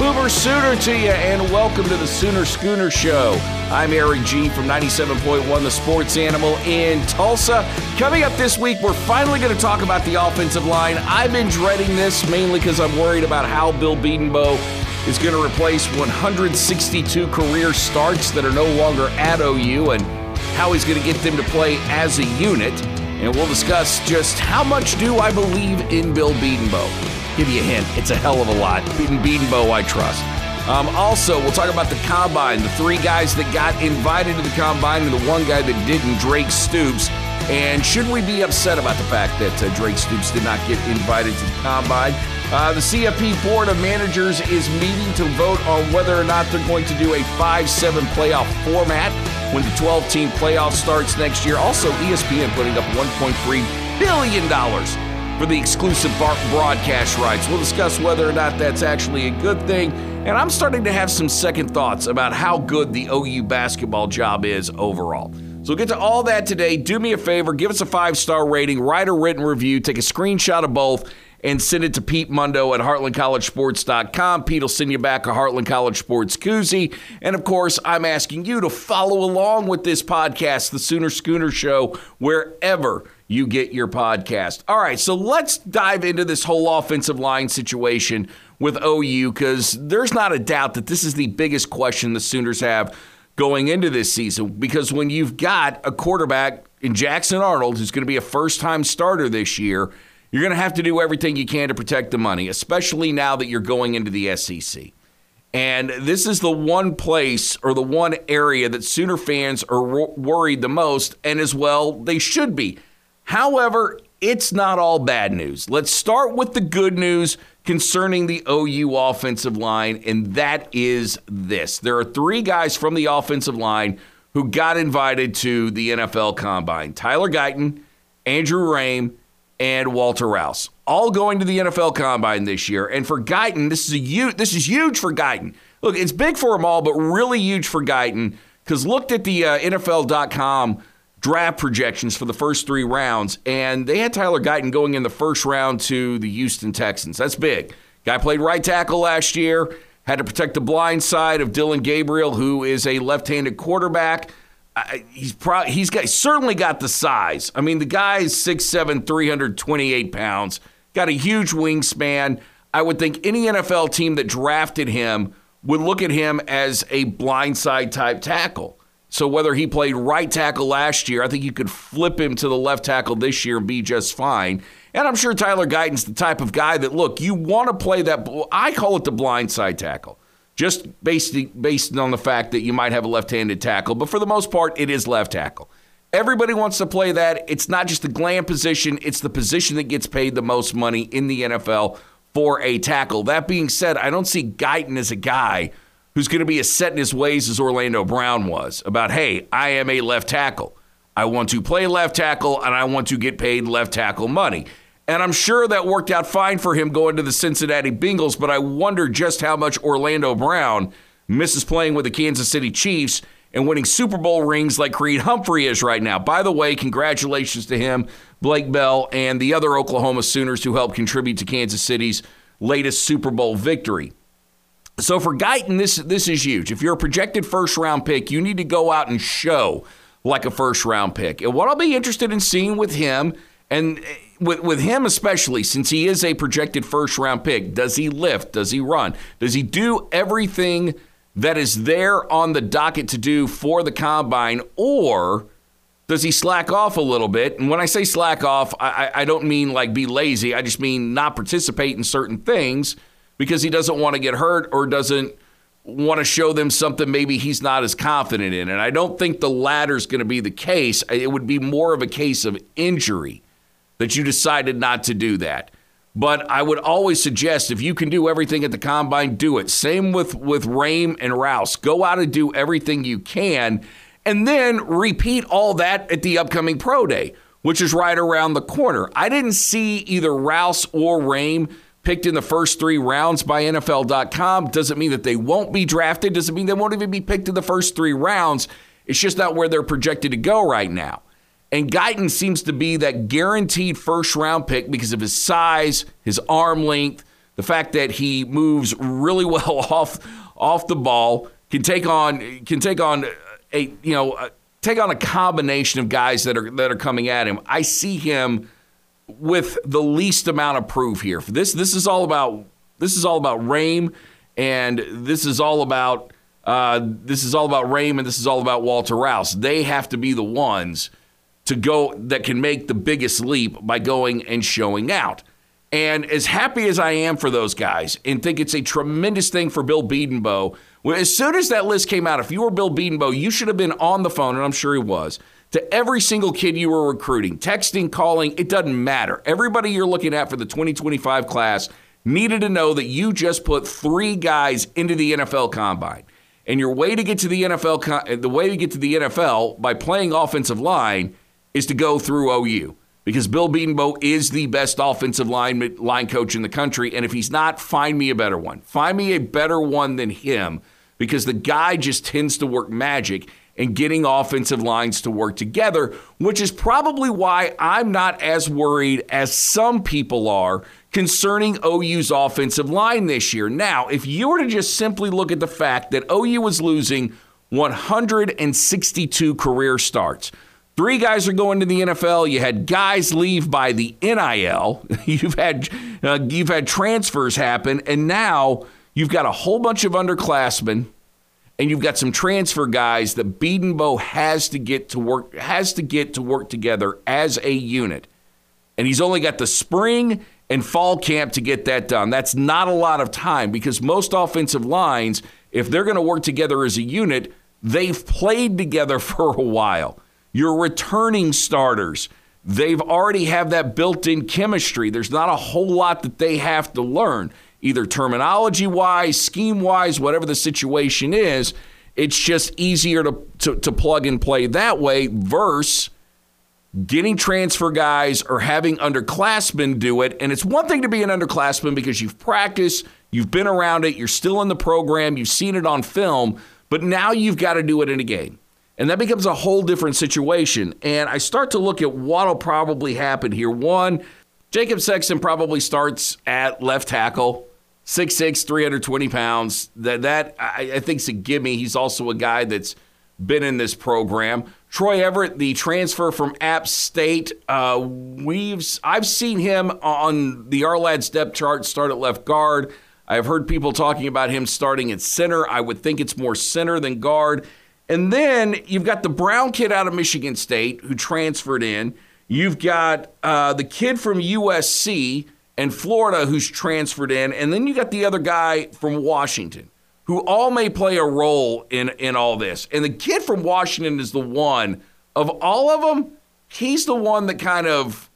Boomer Sooner to you, and welcome to the Sooner Schooner Show. I'm Erik Gee from 97.1 The Sports Animal in Tulsa. Coming up this week, we're finally going to talk about the offensive line. I've been dreading this mainly because I'm worried about how Bill Bedenbaugh is going to replace 162 career starts that are no longer at OU and how he's going to get them to play as a unit. And we'll discuss just how much do I believe in Bill Bedenbaugh give you a hint. It's a hell of a lot. Beating Bedenbaugh, I trust. Um, also, we'll talk about the combine. The three guys that got invited to the combine and the one guy that didn't, Drake Stoops. And should we be upset about the fact that uh, Drake Stoops did not get invited to the combine? Uh, the CFP Board of Managers is meeting to vote on whether or not they're going to do a 5 7 playoff format when the 12 team playoff starts next year. Also, ESPN putting up $1.3 billion for the exclusive broadcast rights. We'll discuss whether or not that's actually a good thing. And I'm starting to have some second thoughts about how good the OU basketball job is overall. So we'll get to all that today. Do me a favor, give us a five star rating, write a written review, take a screenshot of both, and send it to Pete Mundo at heartlandcollegesports.com. Pete will send you back a Heartland College Sports koozie. And of course, I'm asking you to follow along with this podcast, The Sooner Schooner Show, wherever you get your podcast. All right, so let's dive into this whole offensive line situation with OU because there's not a doubt that this is the biggest question the Sooners have going into this season. Because when you've got a quarterback in Jackson Arnold who's going to be a first time starter this year, you're going to have to do everything you can to protect the money, especially now that you're going into the SEC. And this is the one place or the one area that Sooner fans are worried the most, and as well, they should be However, it's not all bad news. Let's start with the good news concerning the OU offensive line, and that is this. There are three guys from the offensive line who got invited to the NFL Combine Tyler Guyton, Andrew Raym, and Walter Rouse. All going to the NFL Combine this year. And for Guyton, this is a huge, this is huge for Guyton. Look, it's big for them all, but really huge for Guyton because looked at the uh, NFL.com draft projections for the first three rounds, and they had Tyler Guyton going in the first round to the Houston Texans. That's big. Guy played right tackle last year, had to protect the blind side of Dillon Gabriel, who is a left-handed quarterback. he's pro- he's got certainly got the size. I mean, the guy is 6'7", 328 pounds, got a huge wingspan. I would think any NFL team that drafted him would look at him as a blindside type tackle. So whether he played right tackle last year, I think you could flip him to the left tackle this year and be just fine. And I'm sure Tyler Guyton's the type of guy that look, you want to play that. I call it the blind side tackle, just based based on the fact that you might have a left-handed tackle, but for the most part, it is left tackle. Everybody wants to play that. It's not just the glam position; it's the position that gets paid the most money in the NFL for a tackle. That being said, I don't see Guyton as a guy who's going to be as set in his ways as Orlando Brown was about, hey, I am a left tackle. I want to play left tackle and I want to get paid left tackle money. And I'm sure that worked out fine for him going to the Cincinnati Bengals, but I wonder just how much Orlando Brown misses playing with the Kansas City Chiefs and winning Super Bowl rings like Creed Humphrey is right now. By the way, congratulations to him, Blake Bell, and the other Oklahoma Sooners who helped contribute to Kansas City's latest Super Bowl victory. So for Guyton, this this is huge. If you're a projected first round pick, you need to go out and show like a first round pick. And what I'll be interested in seeing with him, and eh, with with him especially, since he is a projected first round pick, does he lift? Does he run? Does he do everything that is there on the docket to do for the combine, or does he slack off a little bit? And when I say slack off, I, I don't mean like be lazy. I just mean not participate in certain things because he doesn't want to get hurt or doesn't want to show them something maybe he's not as confident in. And I don't think the latter is going to be the case. It would be more of a case of injury that you decided not to do that. But I would always suggest if you can do everything at the combine, do it. Same with with Raym and Rouse. Go out and do everything you can, and then repeat all that at the upcoming pro day, which is right around the corner. I didn't see either Rouse or Raym picked in the first three rounds by NFL.com doesn't mean that they won't be drafted, doesn't mean they won't even be picked in the first three rounds. It's just not where they're projected to go right now. And Guyton seems to be that guaranteed first round pick because of his size, his arm length, the fact that he moves really well off off the ball, can take on can take on a you know take on a combination of guys that are that are coming at him. I see him with the least amount of proof here. This this is all about this is all about Raym, and this is all about uh, this is all about Raym, and this is all about Walter Rouse. They have to be the ones to go that can make the biggest leap by going and showing out. And as happy as I am for those guys, and think it's a tremendous thing for Bill Bedenbaugh, as soon as that list came out, if you were Bill Bedenbaugh, you should have been on the phone, and I'm sure he was, to every single kid you were recruiting, texting, calling, it doesn't matter. Everybody you're looking at for the 2025 class needed to know that you just put three guys into the NFL combine. And your way to get to the NFL, uh, the way to get to the NFL by playing offensive line is to go through OU because Bill Bedenbaugh is the best offensive line line coach in the country. And if he's not, find me a better one. Find me a better one than him because the guy just tends to work magic in getting offensive lines to work together, which is probably why I'm not as worried as some people are concerning OU's offensive line this year. Now, if you were to just simply look at the fact that OU was losing 162 career starts, Three guys are going to the NFL. You had guys leave by the NIL. You've had uh, you've had transfers happen, and now you've got a whole bunch of underclassmen, and you've got some transfer guys that Bedenbaugh has to get to work has to get to work together as a unit, and he's only got the spring and fall camp to get that done. That's not a lot of time because most offensive lines, if they're going to work together as a unit, they've played together for a while your returning starters. They've already have that built-in chemistry. There's not a whole lot that they have to learn, either terminology wise, scheme wise, whatever the situation is. It's just easier to, to, to plug and play that way versus getting transfer guys or having underclassmen do it. And it's one thing to be an underclassman because you've practiced, you've been around it, you're still in the program, you've seen it on film, but now you've got to do it in a game. And that becomes a whole different situation. And I start to look at what'll probably happen here. One, Jacob Sexton probably starts at left tackle, 6'6, 320 pounds. That, that I, I think is a gimme. He's also a guy that's been in this program. Troy Everett, the transfer from App State, uh, we've I've seen him on the Ourlads depth chart start at left guard. I've heard people talking about him starting at center. I would think it's more center than guard. And then you've got the Brown kid out of Michigan State who transferred in. You've got uh, the kid from USC and Florida who's transferred in. And then you got the other guy from Washington who all may play a role in, in all this. And the kid from Washington is the one of all of them, he's the one that kind of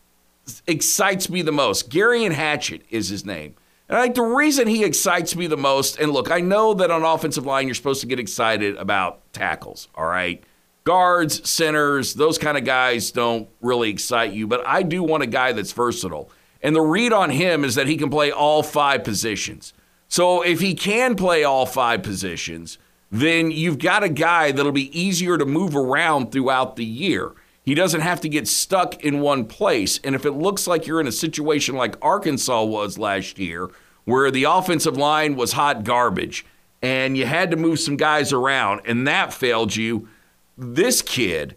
excites me the most. Geirean Hatchett is his name. And I think the reason he excites me the most, and look, I know that on offensive line you're supposed to get excited about tackles, all right? Guards, centers, those kind of guys don't really excite you, but I do want a guy that's versatile. And the read on him is that he can play all five positions. So if he can play all five positions, then you've got a guy that'll be easier to move around throughout the year. He doesn't have to get stuck in one place. And if it looks like you're in a situation like Arkansas was last year, where the offensive line was hot garbage and you had to move some guys around and that failed you, this kid,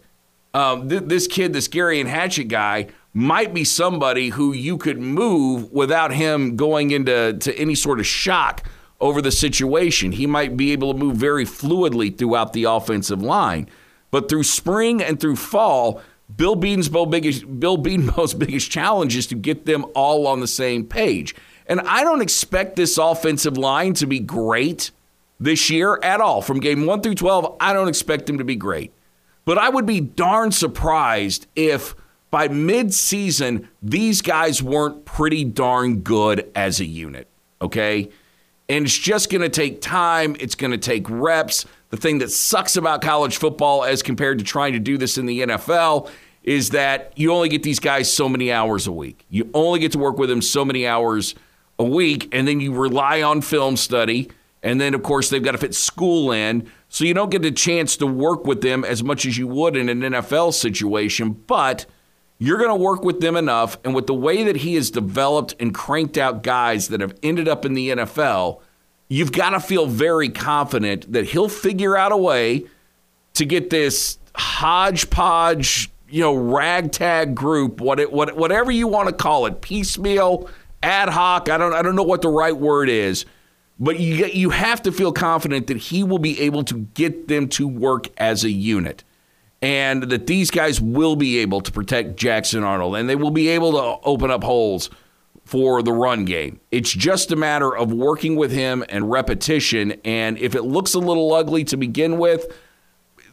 um, th- this kid, this Geirean Hatchett guy, might be somebody who you could move without him going into to any sort of shock over the situation. He might be able to move very fluidly throughout the offensive line. But through spring and through fall, Bill Bedenbaugh's biggest, Bill Bedenbaugh's biggest challenge is to get them all on the same page. And I don't expect this offensive line to be great this year at all. From game 1 through 12, I don't expect them to be great. But I would be darn surprised if by mid-season these guys weren't pretty darn good as a unit, okay? And it's just going to take time, it's going to take reps. The thing that sucks about college football as compared to trying to do this in the NFL is that you only get these guys so many hours a week. You only get to work with them so many hours a week, and then you rely on film study. And then, of course, they've got to fit school in. So you don't get a chance to work with them as much as you would in an NFL situation. But you're going to work with them enough. And with the way that he has developed and cranked out guys that have ended up in the NFL, you've got to feel very confident that he'll figure out a way to get this hodgepodge, you know, ragtag group, what it, what, whatever you want to call it, piecemeal, ad hoc. I don't, I don't know what the right word is, but you, you have to feel confident that he will be able to get them to work as a unit and that these guys will be able to protect Jackson Arnold and they will be able to open up holes for the run game. It's just a matter of working with him and repetition. And if it looks a little ugly to begin with,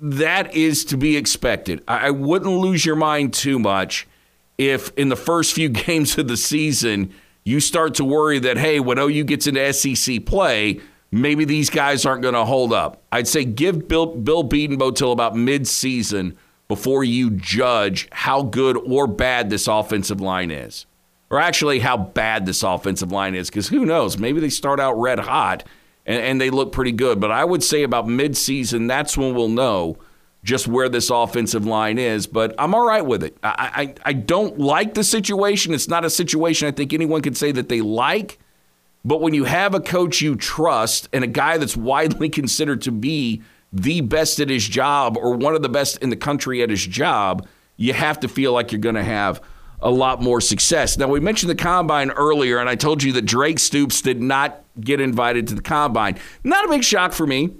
that is to be expected. I wouldn't lose your mind too much if in the first few games of the season you start to worry that, hey, when OU gets into SEC play, maybe these guys aren't going to hold up. I'd say give Bill, Bill Bedenbaugh till about midseason before you judge how good or bad this offensive line is. Or actually, how bad this offensive line is, because who knows? Maybe they start out red hot and, and they look pretty good. But I would say about midseason, that's when we'll know just where this offensive line is. But I'm all right with it. I, I, I don't like the situation. It's not a situation I think anyone could say that they like. But when you have a coach you trust and a guy that's widely considered to be the best at his job or one of the best in the country at his job, you have to feel like you're going to have a lot more success. Now, we mentioned the combine earlier, and I told you that Drake Stoops did not get invited to the combine. Not a big shock for me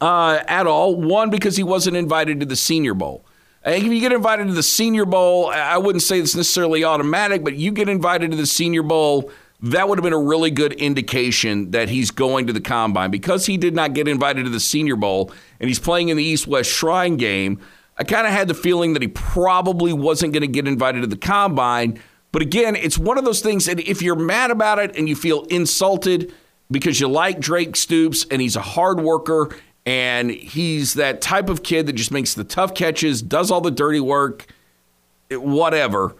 uh, at all. One, because he wasn't invited to the Senior Bowl. If you get invited to the Senior Bowl, I wouldn't say it's necessarily automatic, but you get invited to the Senior Bowl that would have been a really good indication that he's going to the combine. Because he did not get invited to the Senior Bowl and he's playing in the East West Shrine game, I kind of had the feeling that he probably wasn't going to get invited to the combine. But again, it's one of those things that if you're mad about it and you feel insulted because you like Drake Stoops and he's a hard worker and he's that type of kid that just makes the tough catches, does all the dirty work, whatever.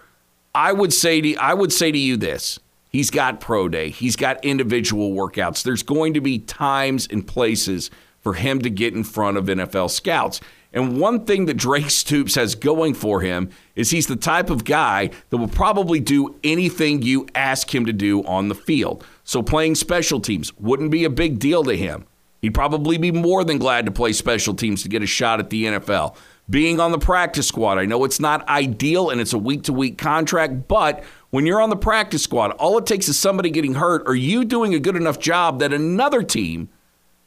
I would say to I would say to you this He's got pro day, he's got individual workouts. There's going to be times and places for him to get in front of NFL scouts. And one thing that Drake Stoops has going for him is he's the type of guy that will probably do anything you ask him to do on the field. So playing special teams wouldn't be a big deal to him. He'd probably be more than glad to play special teams to get a shot at the NFL. Being on the practice squad, I know it's not ideal and it's a week to week contract, but when you're on the practice squad, all it takes is somebody getting hurt or you doing a good enough job that another team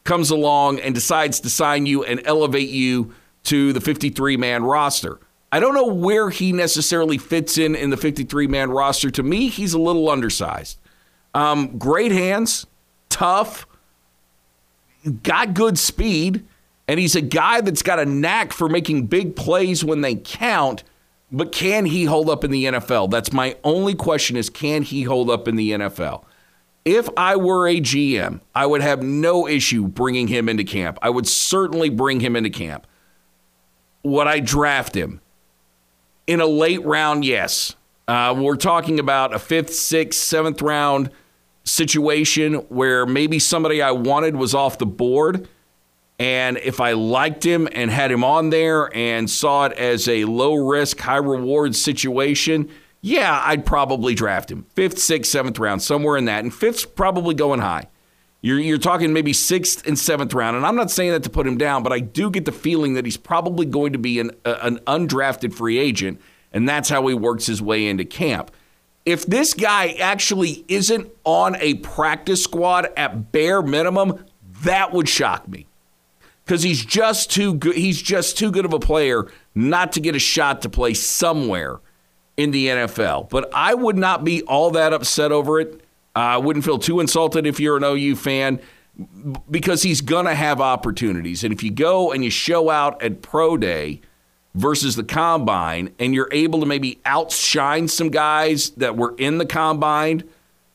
comes along and decides to sign you and elevate you to the 53 man roster. I don't know where he necessarily fits in in the 53 man roster. To me, he's a little undersized. Um, great hands, tough, got good speed, and he's a guy that's got a knack for making big plays when they count. But can he hold up in the NFL? That's my only question is can he hold up in the NFL? If I were a GM, I would have no issue bringing him into camp. I would certainly bring him into camp. Would I draft him? In a late round, yes. Uh, we're talking about a fifth, sixth, seventh round situation where maybe somebody I wanted was off the board and if I liked him and had him on there and saw it as a low risk, high reward situation, yeah, I'd probably draft him. Fifth, sixth, seventh round, somewhere in that. And fifth's probably going high. You're, you're talking maybe sixth and seventh round. And I'm not saying that to put him down, but I do get the feeling that he's probably going to be an, an undrafted free agent. And that's how he works his way into camp. If this guy actually isn't on a practice squad at bare minimum, that would shock me because he's just too good. He's just too good of a player not to get a shot to play somewhere in the NFL. But I would not be all that upset over it. Uh, I wouldn't feel too insulted if you're an OU fan because he's going to have opportunities. And if you go and you show out at Pro Day versus the Combine and you're able to maybe outshine some guys that were in the Combine,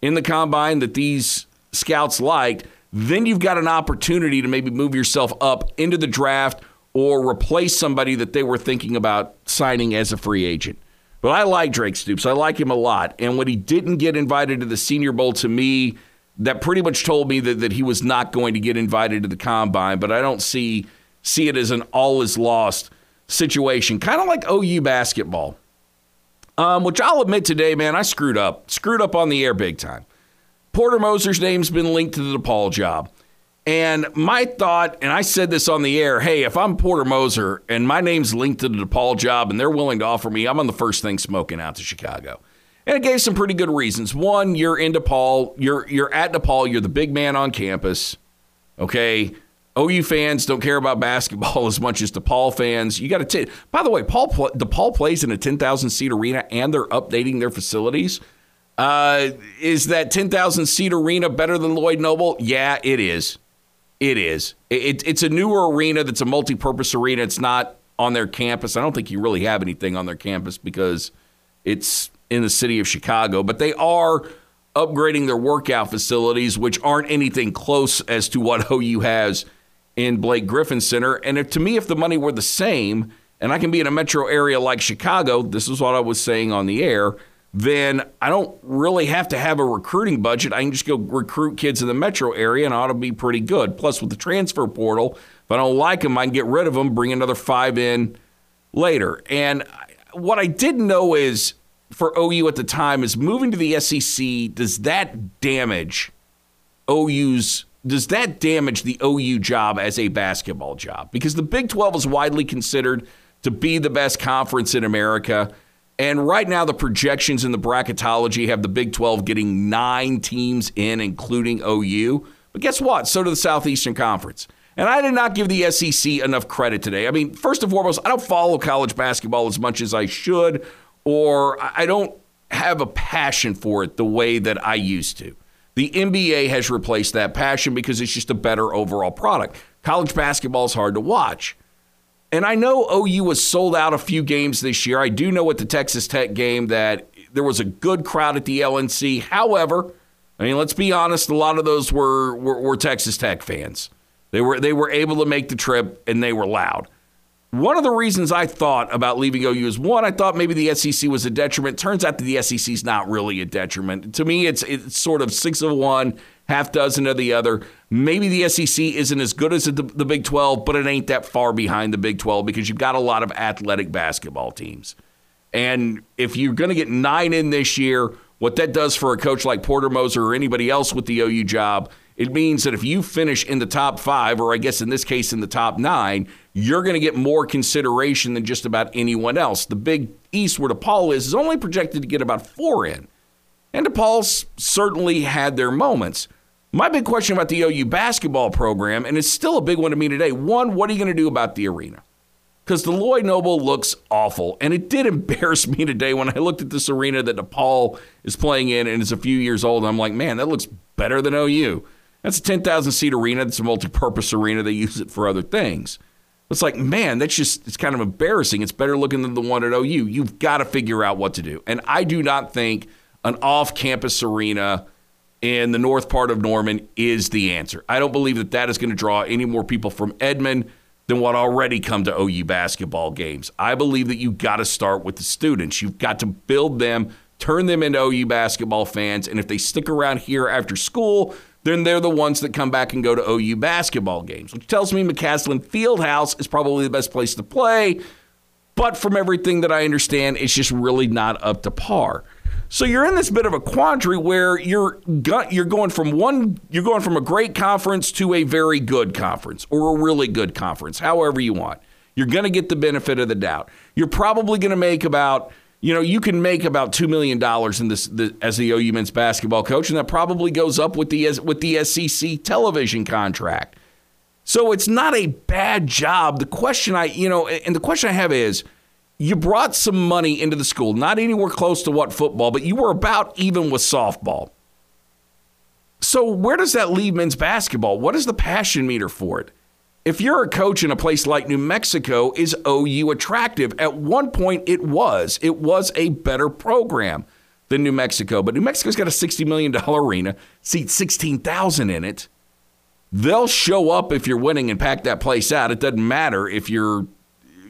in the Combine that these scouts liked, then you've got an opportunity to maybe move yourself up into the draft or replace somebody that they were thinking about signing as a free agent. But I like Drake Stoops. I like him a lot. And when he didn't get invited to the Senior Bowl, to me, that pretty much told me that, that he was not going to get invited to the combine. But I don't see see it as an all is lost situation. Kind of like OU basketball. um, which I'll admit today, man, I screwed up. Screwed up on the air big time. Porter Moser's name's been linked to the DePaul job. And my thought, and I said this on the air hey, if I'm Porter Moser and my name's linked to the DePaul job and they're willing to offer me, I'm on the first thing smoking out to Chicago. And it gave some pretty good reasons. One, you're in DePaul, you're you're at DePaul, you're the big man on campus. Okay. OU fans don't care about basketball as much as DePaul fans. You got to. By the way, Paul DePaul plays in a 10,000 seat arena, and they're updating their facilities. Uh, is that 10,000 seat arena better than Lloyd Noble? Yeah, it is. It is. It, it's a newer arena that's a multi-purpose arena. It's not on their campus. I don't think you really have anything on their campus because it's in the city of Chicago, but they are upgrading their workout facilities, which aren't anything close as to what OU has in Blake Griffin Center. And if, to me, if the money were the same, and I can be in a metro area like Chicago, this is what I was saying on the air, then I don't really have to have a recruiting budget. I can just go recruit kids in the metro area and ought to be pretty good. Plus, with the transfer portal, if I don't like them, I can get rid of them, bring another five in later. And what I didn't know is for OU at the time is moving to the SEC, does that damage OU's does that damage the OU job as a basketball job? Because the Big 12 is widely considered to be the best conference in America. And right now, the projections in the bracketology have the Big 12 getting nine teams in, including OU. But guess what? So do the Southeastern Conference. And I did not give the SEC enough credit today. I mean, first and foremost, I don't follow college basketball as much as I should or I don't have a passion for it the way that I used to. The NBA has replaced that passion because it's just a better overall product. College basketball is hard to watch. And I know OU was sold out a few games this year. I do know at the Texas Tech game that there was a good crowd at the LNC. However, I mean, let's be honest, a lot of those were, were, were Texas Tech fans. They were they were able to make the trip and they were loud. One of the reasons I thought about leaving OU is one, I thought maybe the SEC was a detriment. Turns out that the SEC is not really a detriment. To me, it's it's sort of six of one, half dozen of the other. Maybe the SEC isn't as good as the, the Big 12, but it ain't that far behind the Big 12 because you've got a lot of athletic basketball teams. And if you're going to get nine in this year, what that does for a coach like Porter Moser or anybody else with the OU job – it means that if you finish in the top five, or I guess in this case in the top nine, you're going to get more consideration than just about anyone else. The big East where DePaul is is only projected to get about four in. And DePaul's certainly had their moments. My big question about the OU basketball program, and it's still a big one to me today one, what are you going to do about the arena? Because the Lloyd Noble looks awful. And it did embarrass me today when I looked at this arena that DePaul is playing in and is a few years old. I'm like, man, that looks better than OU. That's a 10,000 seat arena. That's a multi purpose arena. They use it for other things. It's like, man, that's just, it's kind of embarrassing. It's better looking than the one at OU. You've got to figure out what to do. And I do not think an off campus arena in the north part of Norman is the answer. I don't believe that that is going to draw any more people from Edmond than what already come to OU basketball games. I believe that you've got to start with the students. You've got to build them, turn them into OU basketball fans. And if they stick around here after school, then they're the ones that come back and go to OU basketball games, which tells me McCasland Fieldhouse is probably the best place to play. But from everything that I understand, it's just really not up to par. So you're in this bit of a quandary where you're you're going from one you're going from a great conference to a very good conference or a really good conference, however you want. You're going to get the benefit of the doubt. You're probably going to make about you know, you can make about two million dollars in this the, as the OU men's basketball coach, and that probably goes up with the with the SEC television contract. So it's not a bad job. The question I, you know, and the question I have is, you brought some money into the school, not anywhere close to what football, but you were about even with softball. So where does that leave men's basketball? What is the passion meter for it? If you're a coach in a place like New Mexico, is OU attractive? At one point, it was. It was a better program than New Mexico, but New Mexico's got a $60 million arena, seats 16,000 in it. They'll show up if you're winning and pack that place out. It doesn't matter if you're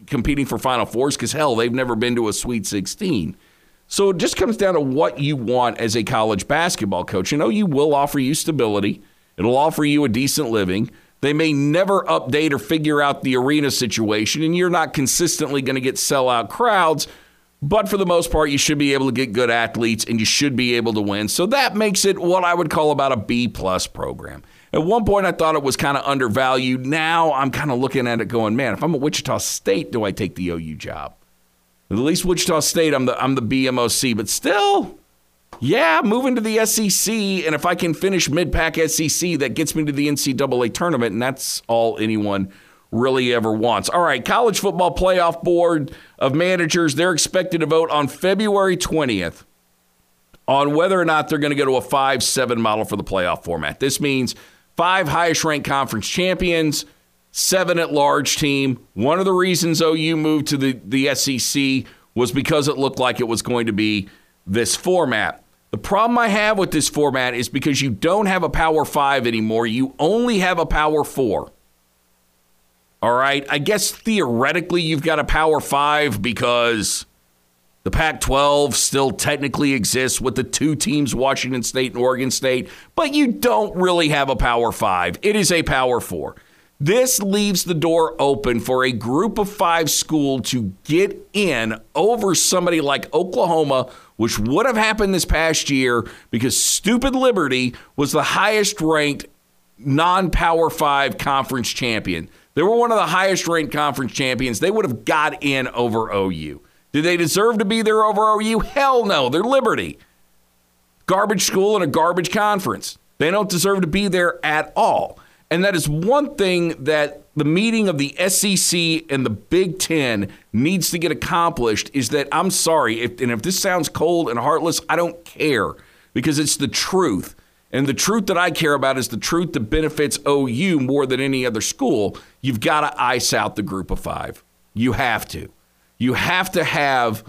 competing for Final Fours because, hell, they've never been to a Sweet 16. So it just comes down to what you want as a college basketball coach. You know, you will offer you stability, it'll offer you a decent living. They may never update or figure out the arena situation, and you're not consistently going to get sellout crowds. But for the most part, you should be able to get good athletes and you should be able to win. So that makes it what I would call about a B plus program. At one point, I thought it was kind of undervalued. Now I'm kind of looking at it going, man, if I'm at Wichita State, do I take the OU job? At least Wichita State, I'm the I'm the BMOC, but still, yeah, moving to the SEC, and if I can finish mid-pack SEC, that gets me to the NCAA tournament, and that's all anyone really ever wants. All right, college football playoff board of managers, they're expected to vote on February 20th on whether or not they're going to go to a 5-7 model for the playoff format. This means five highest ranked conference champions, seven at large team. One of the reasons OU moved to the, the SEC was because it looked like it was going to be this format. The problem I have with this format is because you don't have a power five anymore, you only have a power four. All right. I guess theoretically you've got a power five because the Pac 12 still technically exists with the two teams, Washington State and Oregon State, but you don't really have a Power Five. It is a Power Four. This leaves the door open for a group of five school to get in over somebody like Oklahoma, which would have happened this past year because stupid Liberty was the highest ranked non Power Five conference champion. They were one of the highest ranked conference champions. They would have got in over OU. Do they deserve to be there over OU? Hell no. They're Liberty. Garbage school and a garbage conference. They don't deserve to be there at all. And that is one thing that the meeting of the SEC and the Big Ten needs to get accomplished is that I'm sorry, if, and if this sounds cold and heartless, I don't care because it's the truth. And the truth that I care about is the truth that benefits OU more than any other school. You've got to ice out the group of five. You have to. You have to have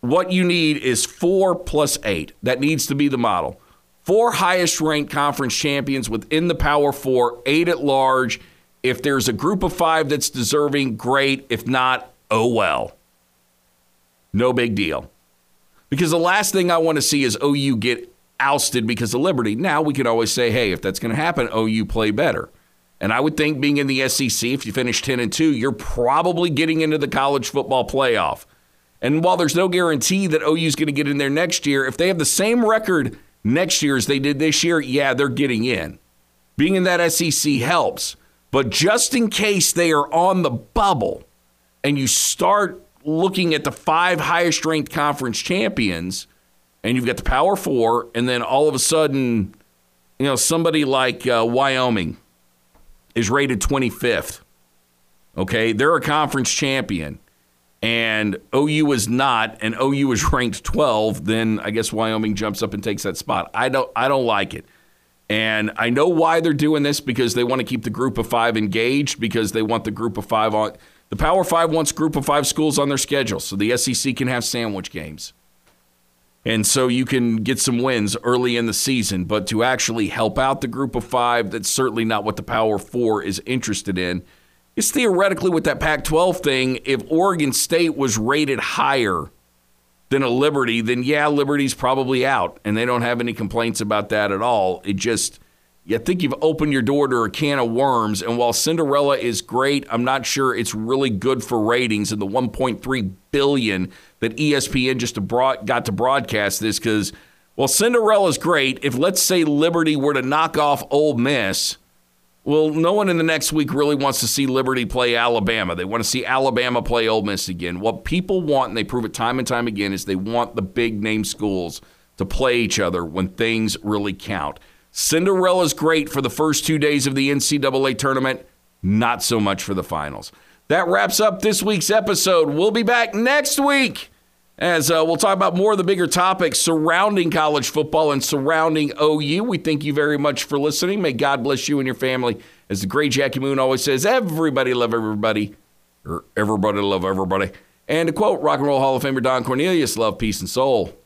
what you need is four plus eight. That needs to be the model. Four highest ranked conference champions within the Power Four, eight at large. If there's a group of five that's deserving, great. If not, oh well. No big deal. Because the last thing I want to see is OU get ousted because of Liberty. Now we can always say, hey, if that's going to happen, OU play better. And I would think being in the SEC, if you finish 10 and 2, you're probably getting into the college football playoff. And while there's no guarantee that OU is going to get in there next year, if they have the same record next year as they did this year, yeah, they're getting in. Being in that SEC helps. But just in case they are on the bubble and you start looking at the five highest ranked conference champions, and you've got the Power Four, and then all of a sudden, you know, somebody like uh, Wyoming is rated 25th. Okay, they're a conference champion, and OU is not, and OU is ranked 12. Then I guess Wyoming jumps up and takes that spot. I don't, I don't like it, and I know why they're doing this because they want to keep the group of five engaged because they want the group of five on. The Power Five wants group of five schools on their schedule, so the SEC can have sandwich games. And so you can get some wins early in the season. But to actually help out the group of five, that's certainly not what the Power Four is interested in. It's theoretically with that Pac 12 thing, if Oregon State was rated higher than a Liberty, then yeah, Liberty's probably out. And they don't have any complaints about that at all. It just I think you've opened your door to a can of worms. And while Cinderella is great, I'm not sure it's really good for ratings and the 1.3 billion that ESPN just got to broadcast this. Because while Cinderella's great, if let's say Liberty were to knock off Ole Miss, well, no one in the next week really wants to see Liberty play Alabama. They want to see Alabama play Ole Miss again. What people want, and they prove it time and time again, is they want the big name schools to play each other when things really count. Cinderella's great for the first two days of the NCAA tournament, not so much for the finals. That wraps up this week's episode. We'll be back next week as uh, we'll talk about more of the bigger topics surrounding college football and surrounding OU. We thank you very much for listening. May God bless you and your family. As the great Jackie Moon always says, everybody love everybody, or everybody love everybody. And to quote Rock and Roll Hall of Famer Don Cornelius, love, peace, and soul.